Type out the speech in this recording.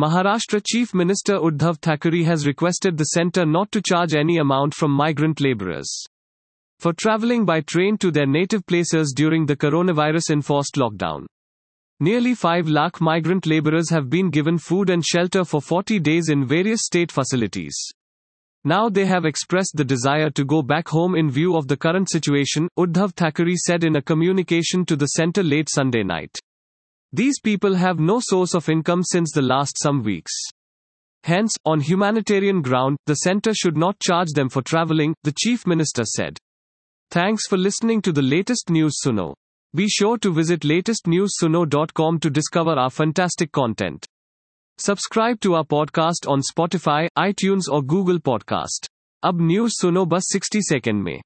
Maharashtra Chief Minister Uddhav Thackeray has requested the centre not to charge any amount from migrant labourers for travelling by train to their native places during the coronavirus enforced lockdown. Nearly 5 lakh migrant labourers have been given food and shelter for 40 days in various state facilities. Now they have expressed the desire to go back home in view of the current situation, Uddhav Thackeray said in a communication to the centre late Sunday night. These people have no source of income since the last some weeks. Hence, on humanitarian ground, the center should not charge them for traveling, the chief minister said. Thanks for listening to the latest news Suno. Be sure to visit latestnewssuno.com to discover our fantastic content. Subscribe to our podcast on Spotify, iTunes or Google Podcast. अब news सुनो बस 60 second में